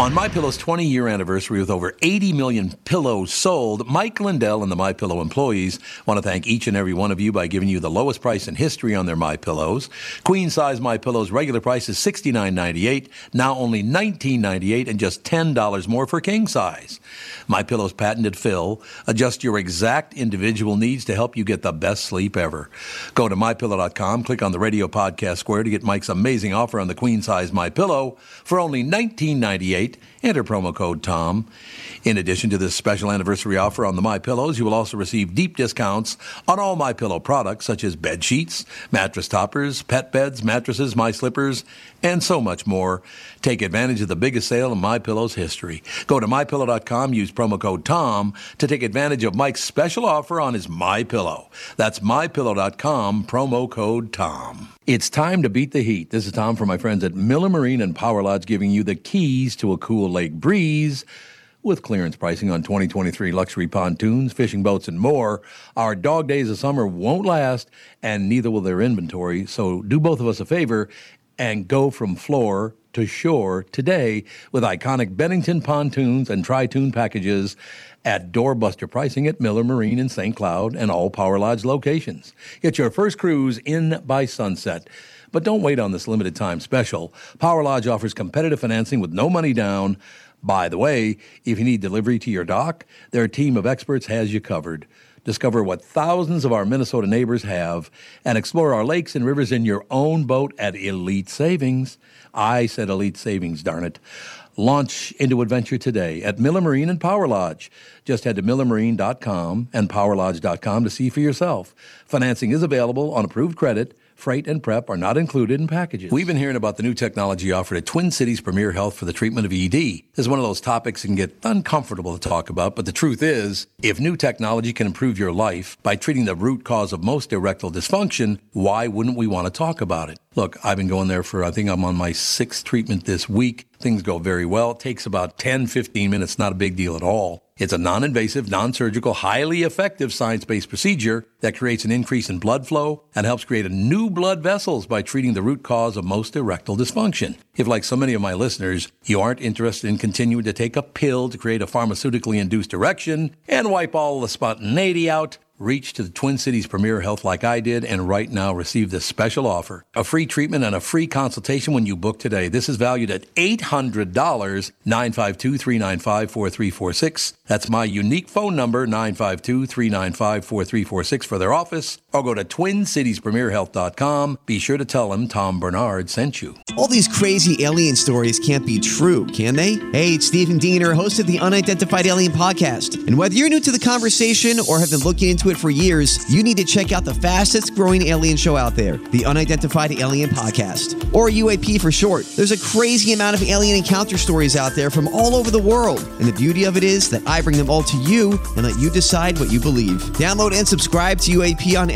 On My Pillow's 20 year anniversary with over 80 million pillows sold, Mike Lindell and the My Pillow employees want to thank each and every one of you by giving you the lowest price in history on their My Pillows. Queen size My Pillow's regular price is $69.98, now only $19.98 and just $10 more for king size. My Pillow's patented fill adjusts your exact individual needs to help you get the best sleep ever. Go to mypillow.com, click on the radio podcast square to get Mike's amazing offer on the queen size My Pillow for only $19.98. Enter promo code TOM. In addition to this special anniversary offer on the My Pillows, you will also receive deep discounts on all My Pillow products such as bed sheets, mattress toppers, pet beds, mattresses, My Slippers, and so much more. Take advantage of the biggest sale in My Pillow's history. Go to mypillow.com, use promo code TOM to take advantage of Mike's special offer on his My Pillow. That's mypillow.com, promo code TOM. It's time to beat the heat. This is Tom from my friends at Miller Marine and Power Lodge giving you the keys to a cool lake breeze. With clearance pricing on 2023 luxury pontoons, fishing boats, and more, our dog days of summer won't last, and neither will their inventory. So do both of us a favor and go from floor to shore today with iconic Bennington pontoons and tri-toon packages at doorbuster pricing at Miller Marine in St. Cloud and all Power Lodge locations. Get your first cruise in by sunset. But don't wait on this limited time special. Power Lodge offers competitive financing with no money down. By the way, if you need delivery to your dock, their team of experts has you covered. Discover what thousands of our Minnesota neighbors have and explore our lakes and rivers in your own boat at Elite Savings. I said Elite Savings, darn it. Launch into adventure today at Miller Marine and Power Lodge. Just head to millermarine.com and powerlodge.com to see for yourself. Financing is available on approved credit. Freight and prep are not included in packages. We've been hearing about the new technology offered at Twin Cities Premier Health for the treatment of ED. This is one of those topics that can get uncomfortable to talk about, but the truth is, if new technology can improve your life by treating the root cause of most erectile dysfunction, why wouldn't we want to talk about it? Look, I've been going there for, I think I'm on my sixth treatment this week. Things go very well. It takes about 10, 15 minutes, not a big deal at all. It's a non invasive, non surgical, highly effective science based procedure that creates an increase in blood flow and helps create a new blood vessels by treating the root cause of most erectile dysfunction. If, like so many of my listeners, you aren't interested in continuing to take a pill to create a pharmaceutically induced erection and wipe all the spontaneity out, Reach to the Twin Cities Premier Health like I did and right now receive this special offer. A free treatment and a free consultation when you book today. This is valued at $800, 952-395-4346. That's my unique phone number, 952-395-4346 for their office or go to TwinCitiesPremierHealth.com. Be sure to tell them Tom Barnard sent you. All these crazy alien stories can't be true, can they? Hey, it's Stephen Diener, host of the Unidentified Alien Podcast. And whether you're new to the conversation or have been looking into it for years, you need to check out the fastest growing alien show out there, the Unidentified Alien Podcast, or UAP for short. There's a crazy amount of alien encounter stories out there from all over the world. And the beauty of it is that I bring them all to you and let you decide what you believe. Download and subscribe to UAP on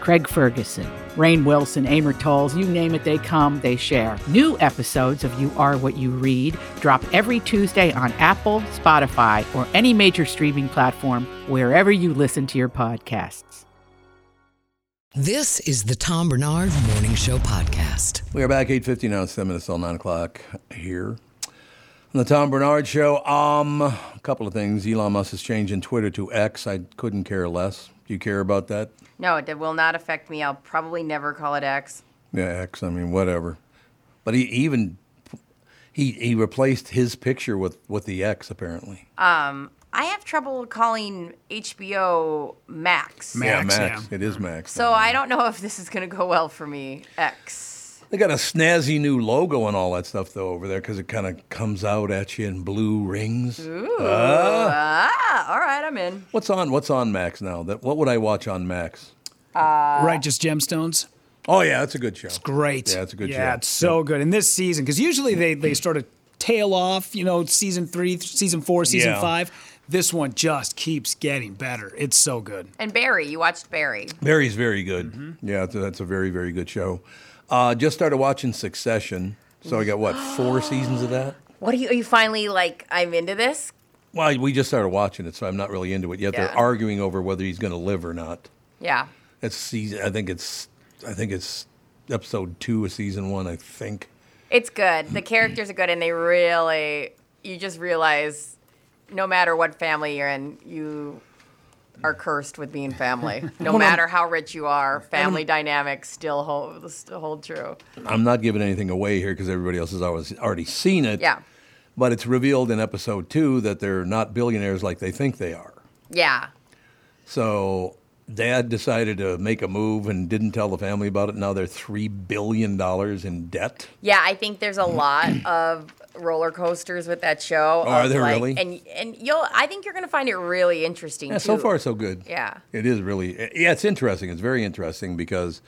Craig Ferguson, Rainn Wilson, Amor Towles, you name it, they come, they share. New episodes of You Are What You Read drop every Tuesday on Apple, Spotify, or any major streaming platform wherever you listen to your podcasts. This is the Tom Barnard Morning Show podcast. We are back 8.50 now. It's 10 minutes till 9 o'clock here. On the Tom Barnard Show, um, a couple of things. Elon Musk is changing Twitter to X. I couldn't care less. Do you care about that? No, it will not affect me. I'll probably never call it X. Yeah, X. I mean, whatever. But he even he he replaced his picture with with the X apparently. Um, I have trouble calling HBO Max. yeah, Max. It is Max. So I don't know if this is going to go well for me. X. They got a snazzy new logo and all that stuff though over there because it kind of comes out at you in blue rings. Ooh. Ah. Ah, all right, I'm in. What's on What's on Max now? That what would I watch on Max? Uh, Righteous Gemstones. Oh yeah, that's a good show. It's great. Yeah, it's a good show. Yeah, it's so good. And this season, because usually they they sort of tail off, you know, season three, season four, season Yeah. five. This one just keeps getting better. It's so good. And Barry, you watched Barry. Barry's very good. Yeah, it's a, that's a very very good show. Uh, just started watching Succession, so I got what four seasons of that. What are you? Are you finally like? I'm into this. Well, we just started watching it, so I'm not really into it yet. Yeah. They're arguing over whether he's going to live or not. Yeah. It's season. I think it's. I think it's episode two of season one. I think. It's good. The characters are good, and they really. You just realize, no matter what family you're in, you are cursed with being family. No matter how rich you are, family dynamics still hold still hold true. I'm not giving anything away here because everybody else has always already seen it. Yeah. But it's revealed in episode two that they're not billionaires like they think they are. Yeah. So dad decided to make a move and didn't tell the family about it. Now they're three billion dollars in debt. Yeah, I think there's a lot of roller coasters with that show. Oh, are there like- really? And and you'll I think you're gonna find it really interesting Yeah, too. so far so good. Yeah. It is really, eh, yeah, it's interesting. It's very interesting because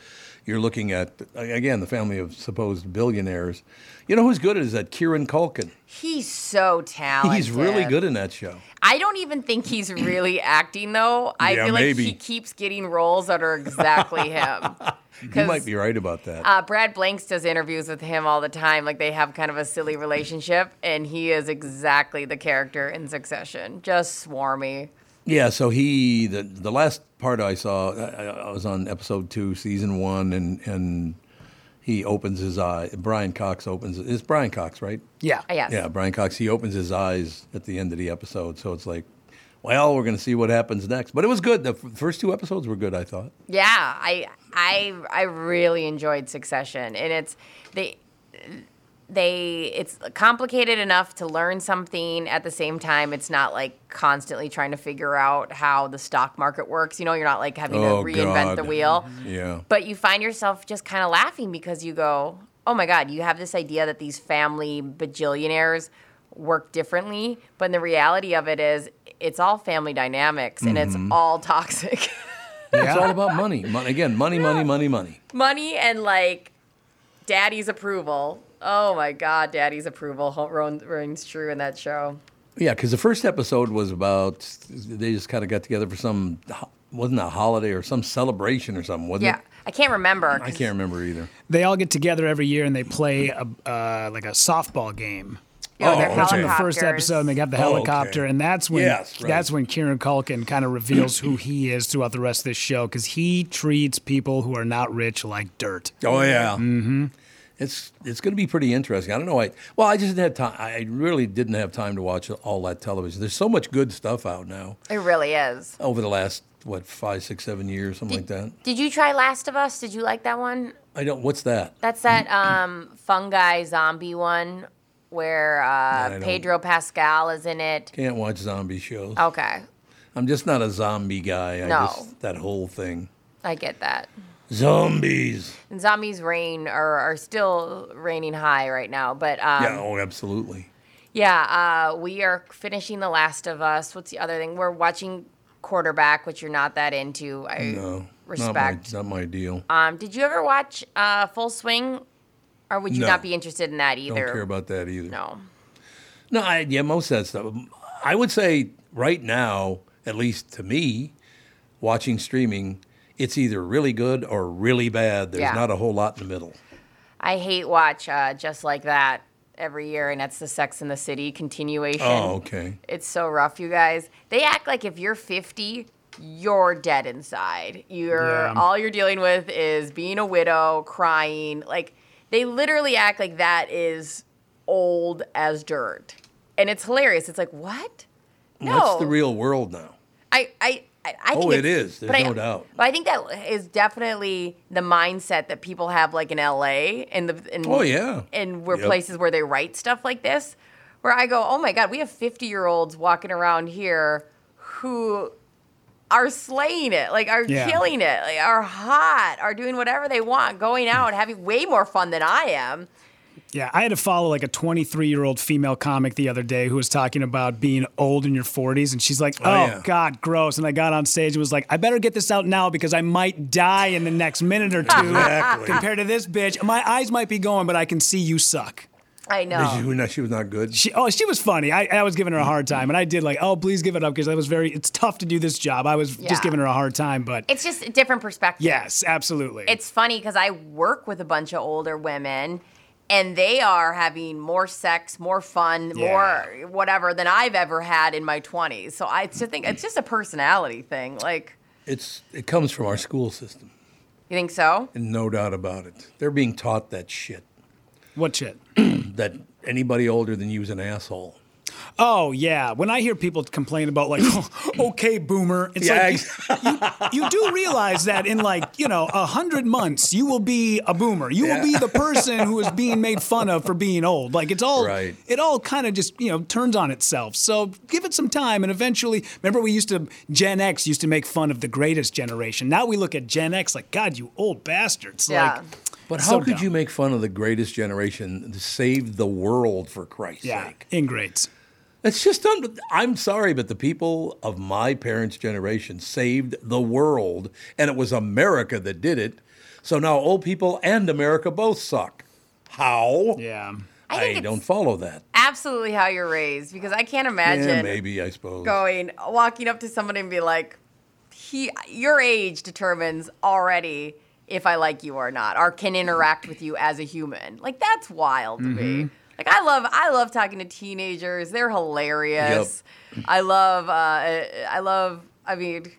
you're looking at, again, the family of supposed billionaires. You know who's good is that Kieran Culkin. He's so talented. He's really good in that show. I don't even think he's really acting though. I Yeah, feel maybe. like he keeps getting roles that are exactly him. You might be right about that. Uh, Brad Blanks does interviews with him all the time. Like they have kind of a silly relationship, and he is exactly the character in Succession. Just swarmy. Yeah, so he the the last part I saw, I, I was on episode two, season one, and and he opens his eye. Brian Cox opens. It's Brian Cox, right? Yeah. Yes. Yeah, Brian Cox. He opens his eyes at the end of the episode, so it's like, well, we're going to see what happens next. But it was good. The f- first two episodes were good. I thought. Yeah, I I I really enjoyed Succession, and it's they they it's complicated enough to learn something at the same time. It's not like constantly trying to figure out how the stock market works. You know you're not like having Oh, to reinvent the wheel. Yeah. but you find yourself just kind of laughing because you go oh my god you have this idea that these family bajillionaires work differently but the reality of it is it's all family dynamics and it's Mhm. all toxic It's all about money. money. Again, money, money, money, money. money and like daddy's approval. Oh my God, daddy's approval ho- ro- true in that show. Yeah, because the first episode was about they just kind of got together for some wasn't a holiday or some celebration or something, wasn't Yeah, it? I can't remember. I can't remember either. They all get together every year and they play a, uh, like a softball game. Oh, they're that's in the first episode, and they got the Oh, okay. helicopter, and that's when Yes, right. that's when Kieran Culkin kind of reveals who he is throughout the rest of this show because he treats people who are not rich like dirt. Oh yeah. Mm-hmm. It's it's going to be pretty interesting. I don't know. I well, I just didn't have time. I really didn't have time to watch all that television. There's so much good stuff out now It really is. over the last what five, six, seven years, something like that. Did you try Last of Us? Did you like that one? I don't. What's that? That's that um, fungi zombie one where uh, Pedro Pascal is in it. Can't watch zombie shows. Okay, I'm just not a zombie guy. I No. just that whole thing. I get that. Zombies. And zombies reign are, are still reigning high right now, but um, yeah. Oh, absolutely. Yeah, uh, we are finishing The Last of Us. What's the other thing? We're watching Quarterback, which you're not that into. I No. respect. Not my, not my deal. Um, did you ever watch uh, Full Swing, or would you No. not be interested in that either? Don't care about that either. No. No, I, yeah, most of that stuff. I would say right now, at least to me, watching streaming, it's either really good or really bad. There's Yeah. not a whole lot in the middle. I hate watch uh, just like that every year, and that's the Sex in the City continuation. Oh, okay. It's so rough, you guys. They act like if you're 50, you're dead inside. You're Yeah. all you're dealing with is being a widow, crying. Like they literally act like that is old as dirt, and it's hilarious. It's like what? No, That's the real world now. I I. I, I Oh, think it it's- There's but I- no doubt. But I think that is definitely the mindset that people have, like in LA, and the in, Oh, yeah. and where Yep. places where they write stuff like this, where I go, oh my god, we have fifty year olds walking around here who are slaying it, like are Yeah. killing it, like are hot, are doing whatever they want, going out, mm. having way more fun than I am. Yeah, I had to follow like a 23 year old female comic the other day who was talking about being old in your 40s. And she's like, oh, Oh, yeah. God, gross. And I got on stage and was like, I better get this out now because I might die in the next minute or two. Exactly. Compared to this bitch, my eyes might be going, but I can see you suck. I Did She, know. she was not good. She, oh, she was funny. I, I was giving her a hard time, and I did like, oh, please give it up because I was very. It's tough to do this job. I was Yeah. just giving her a hard time, but It's just a different perspective. yes, absolutely. It's funny because I work with a bunch of older women and they are having more sex, more fun, more whatever than I've ever had in my 20s. So I just think it's just a personality thing. Like, It's it comes from our school system, you think so? and no doubt about it. They're being taught that shit. What shit? That anybody older than you is an asshole. Oh yeah, when I hear people complain about like, okay, boomer, it's Yeah, like you, you do realize that in like you know a hundred months you will be a boomer. You will be the person who is being made fun of for being old. Like it's all Right. it all kind of just you know turns on itself. So give it some time, and eventually, remember we used to Gen X used to make fun of the greatest generation. Now we look at Gen X like, God, you old bastards. Yeah. Like, But So how could dumb. you make fun of the greatest generation to save the world for Christ's yeah, sake? ingrates. It's just un- I'm sorry, but the people of my parents' generation saved the world, and it was America that did it. So now old people and America both suck. How? Yeah. I I, think don't follow that. Absolutely how you're raised because I can't imagine Yeah, maybe I suppose. going, walking up to somebody and be like, he, your age determines already if I like you or not, or can interact with you as a human. Like that's wild to me. Like I love, I love talking to teenagers. They're hilarious. I love, uh, I love. I mean,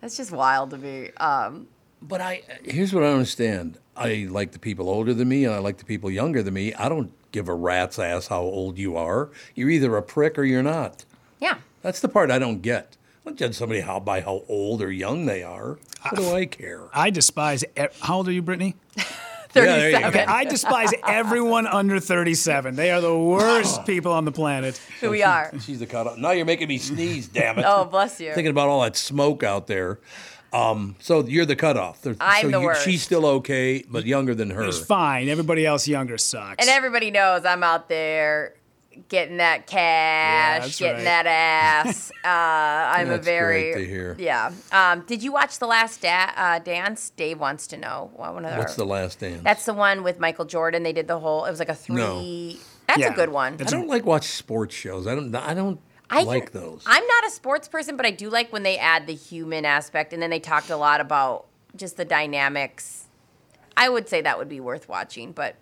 that's just wild to me. Um, But I here's what I understand. I like the people older than me, and I like the people younger than me. I don't give a rat's ass how old you are. You're either a prick or you're not. yeah. That's the part I don't get. I don't judge somebody how by how old or young they are. What do I care? I despise. e- How old are you, Brittany? Yeah, there you 37. go. Okay, I despise everyone under 37. They are the worst people on the planet. Who we are. She's the cutoff. Now you're making me sneeze. Damn it! Oh, bless you. Thinking about all that smoke out there. Um, so you're the cutoff. There- I'm so the you- worst. She's still okay, but younger than her. It's fine. Everybody else younger sucks. And everybody knows I'm out there getting that cash, that's getting right. that ass. Uh, I'm That's a very great to hear. yeah. Um, did you watch the last da- uh, dance? Dave wants to know. One of What's the last dance? That's the one with Michael Jordan. They did the whole. It was like a three. No. That's Yeah. a good one. I don't like watch sports shows. I don't. I don't I like can- those. I'm not a sports person, but I do like when they add the human aspect, and then they talked a lot about just the dynamics. I would say that would be worth watching, but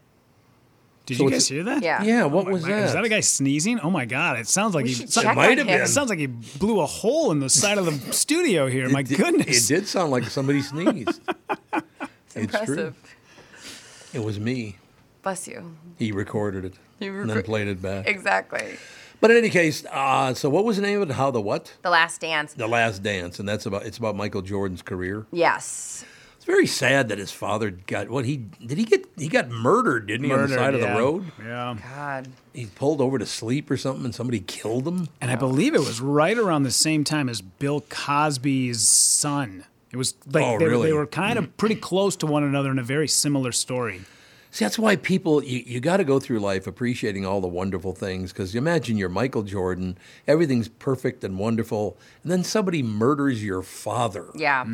Did So you guys hear that? yeah. yeah. What Oh my was God, that? Is that a guy sneezing? Oh my god! It sounds like We he. so- might have been. It sounds like he blew a hole in the side of the studio here. My did- goodness. It did sound like somebody sneezed. it's true. Impressive. It was me. Bless you. He recorded it He and then played it back. Exactly. But in any case, uh, so what was the name of it? How the what? The Last Dance. The Last Dance, and that's about it's about Michael Jordan's career. Yes. It's very sad that his father got what he did. He get he got murdered, didn't he, on the Murdered, side of the road? Yeah. God. He pulled over to sleep or something, and somebody killed him. And I believe it was right around the same time as Bill Cosby's son. It was like Oh, they, really? they were kind of mm. pretty close to one another in a very similar story. See, that's why people, you, you got to go through life appreciating all the wonderful things. Because you imagine you're Michael Jordan, everything's perfect and wonderful, and then somebody murders your father. Yeah.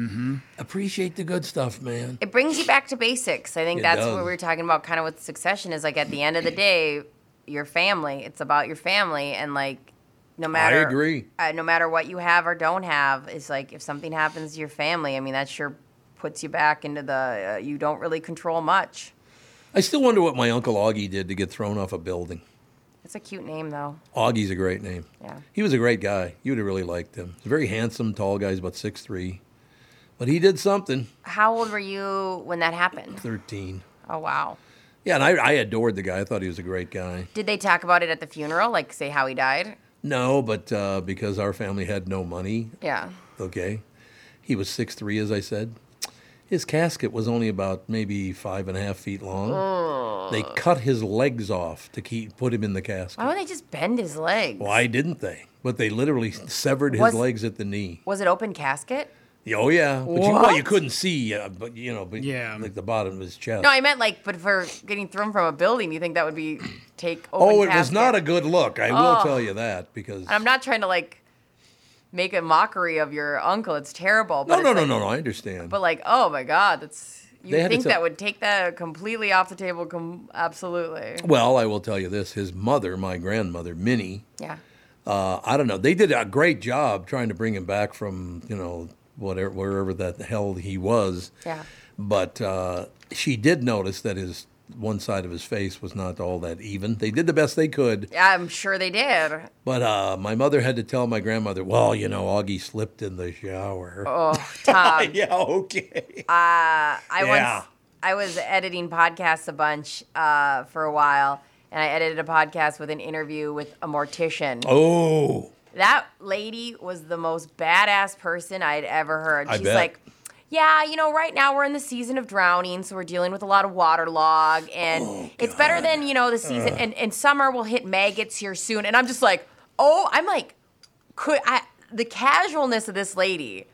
Appreciate the good stuff, man. It brings you back to basics. I think It that's does. what we were talking about kind of with succession is like at the end of the day, your family. It's about your family and like no matter I agree. Uh, no matter what you have or don't have, it's like if something happens to your family, I mean that sure puts you back into the uh, you don't really control much. I still wonder what my uncle Augie did to get thrown off a building. It's a cute name though. Augie's a great name. Yeah. He was a great guy. You would have really liked him. He's a very handsome, tall guy. He's about six three, but he did something. How old were you when that happened? Thirteen. Oh wow. Yeah, and I, I adored the guy. I thought he was a great guy. Did they talk about it at the funeral? Like say how he died? No, but uh, because our family had no money, Yeah. okay, he was six three, as I said. His casket was only about maybe five and a half feet long. They cut his legs off to keep put him in the casket. Why would they just bend his legs? Why didn't they? But they literally severed his Was- legs at the knee. Was it open casket? Yeah, Oh yeah, but you, well, you couldn't see, uh, but you know, but Yeah. like the bottom of his chest. No, I meant like, but for getting thrown from a building, you think that would be take? Open oh, it was not a good look. I will Oh. tell you that because I'm not trying to like make a mockery of your uncle. It's terrible. no, But no, it's no, like- no, no. I understand. But like, oh my God, that's you think tell- that would take that completely off the table? Com- absolutely. Well, I will tell you this: his mother, my grandmother, Minnie. Yeah. Uh, I don't know. They did a great job trying to bring him back from you know whatever wherever that the hell he was. Yeah. But uh, she did notice that his one side of his face was not all that even. They did the best they could. Yeah, I'm sure they did. But uh, my mother had to tell my grandmother, well, you know, Augie slipped in the shower. Oh, Tom. yeah, okay. Uh, I Yeah. once I was editing podcasts a bunch uh, for a while, and I edited a podcast with an interview with a mortician. Oh, That lady was the most badass person I'd ever heard. I She's bet. like, yeah, you know, right now we're in the season of drowning, so we're dealing with a lot of water log, and oh, it's better than you know the season. Ugh. And, and summer will hit maggots here soon. And I'm just like, oh, I'm like, could I? The casualness of this lady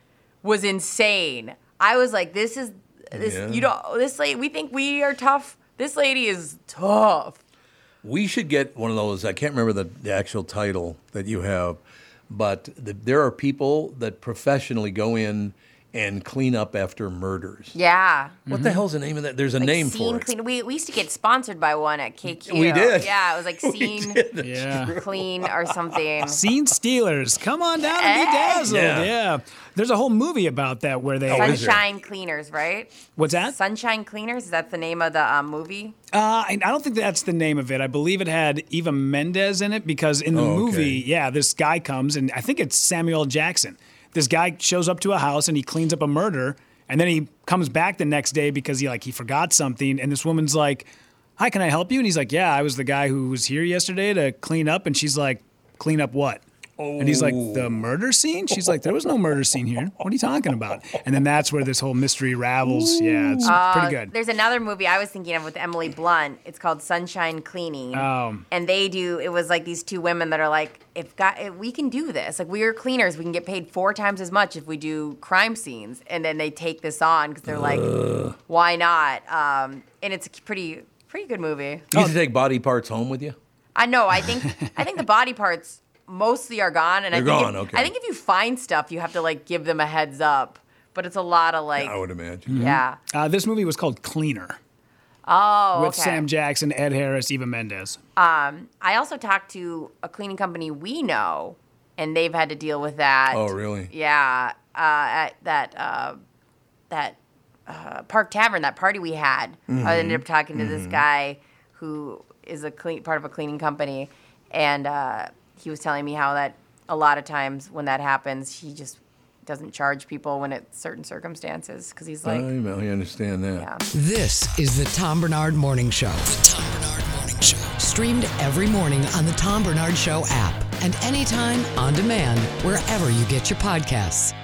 was insane. I was like, this is this. Yeah. You know, this lady. We think we are tough. This lady is tough. we should get one of those. I can't remember the, the actual title that you have, but the, there are people that professionally go in and clean up after murders. Yeah. What the hell's the name of that? There's a Like name scene for it. Scene Clean. We, we used to get sponsored by one at KQ. We did. Yeah, it was like We scene Yeah. clean or something. Scene Stealers, come on down and be dazzled. Yeah. Yeah. There's a whole movie about that where they. Oh. Sunshine Cleaners, right? What's that? Sunshine Cleaners. Is that the name of the um, movie? Uh, I, I don't think that's the name of it. I believe it had Eva Mendes in it because in the Oh, okay. movie, yeah, this guy comes and I think it's Samuel Jackson. This guy shows up to a house and he cleans up a murder, and then he comes back the next day because he like he forgot something, and this woman's like, "Hi, can I help you?" And he's like, "Yeah, I was the guy who was here yesterday to clean up," and she's like, "Clean up what?" And he's like, the murder scene? She's like, there was no murder scene here. What are you talking about? And then that's where this whole mystery ravels. Yeah, it's Uh, pretty good. There's another movie I was thinking of with Emily Blunt. It's called Sunshine Cleaning. Um, and they do. It was like these two women that are like, if God, if we can do this. Like we are cleaners. We can get paid four times as much if we do crime scenes. And then they take this on because they're like, why not? Um, and it's a pretty pretty good movie. You used to take body parts home with you? I know. I think I think the body parts mostly are gone, and I They're think gone, if, okay. I think if you find stuff, you have to like give them a heads up. But it's a lot of like, I would imagine. yeah. Uh, this movie was called Cleaner Oh, with okay. Sam Jackson, Ed Harris, Eva Mendes. Um, I also talked to a cleaning company we know, and they've had to deal with that. Oh, really? Yeah, uh, at that uh, that uh, Park Tavern, that party we had. I ended up talking to this Mhm. guy who is a clean part of a cleaning company, and uh, he was telling me how that a lot of times when that happens, he just doesn't charge people when it's certain circumstances because he's like, I, like, I understand that. yeah. This is the Tom Barnard Morning Show. The Tom Barnard Morning Show. Streamed every morning on the Tom Barnard Show app and anytime on demand wherever you get your podcasts.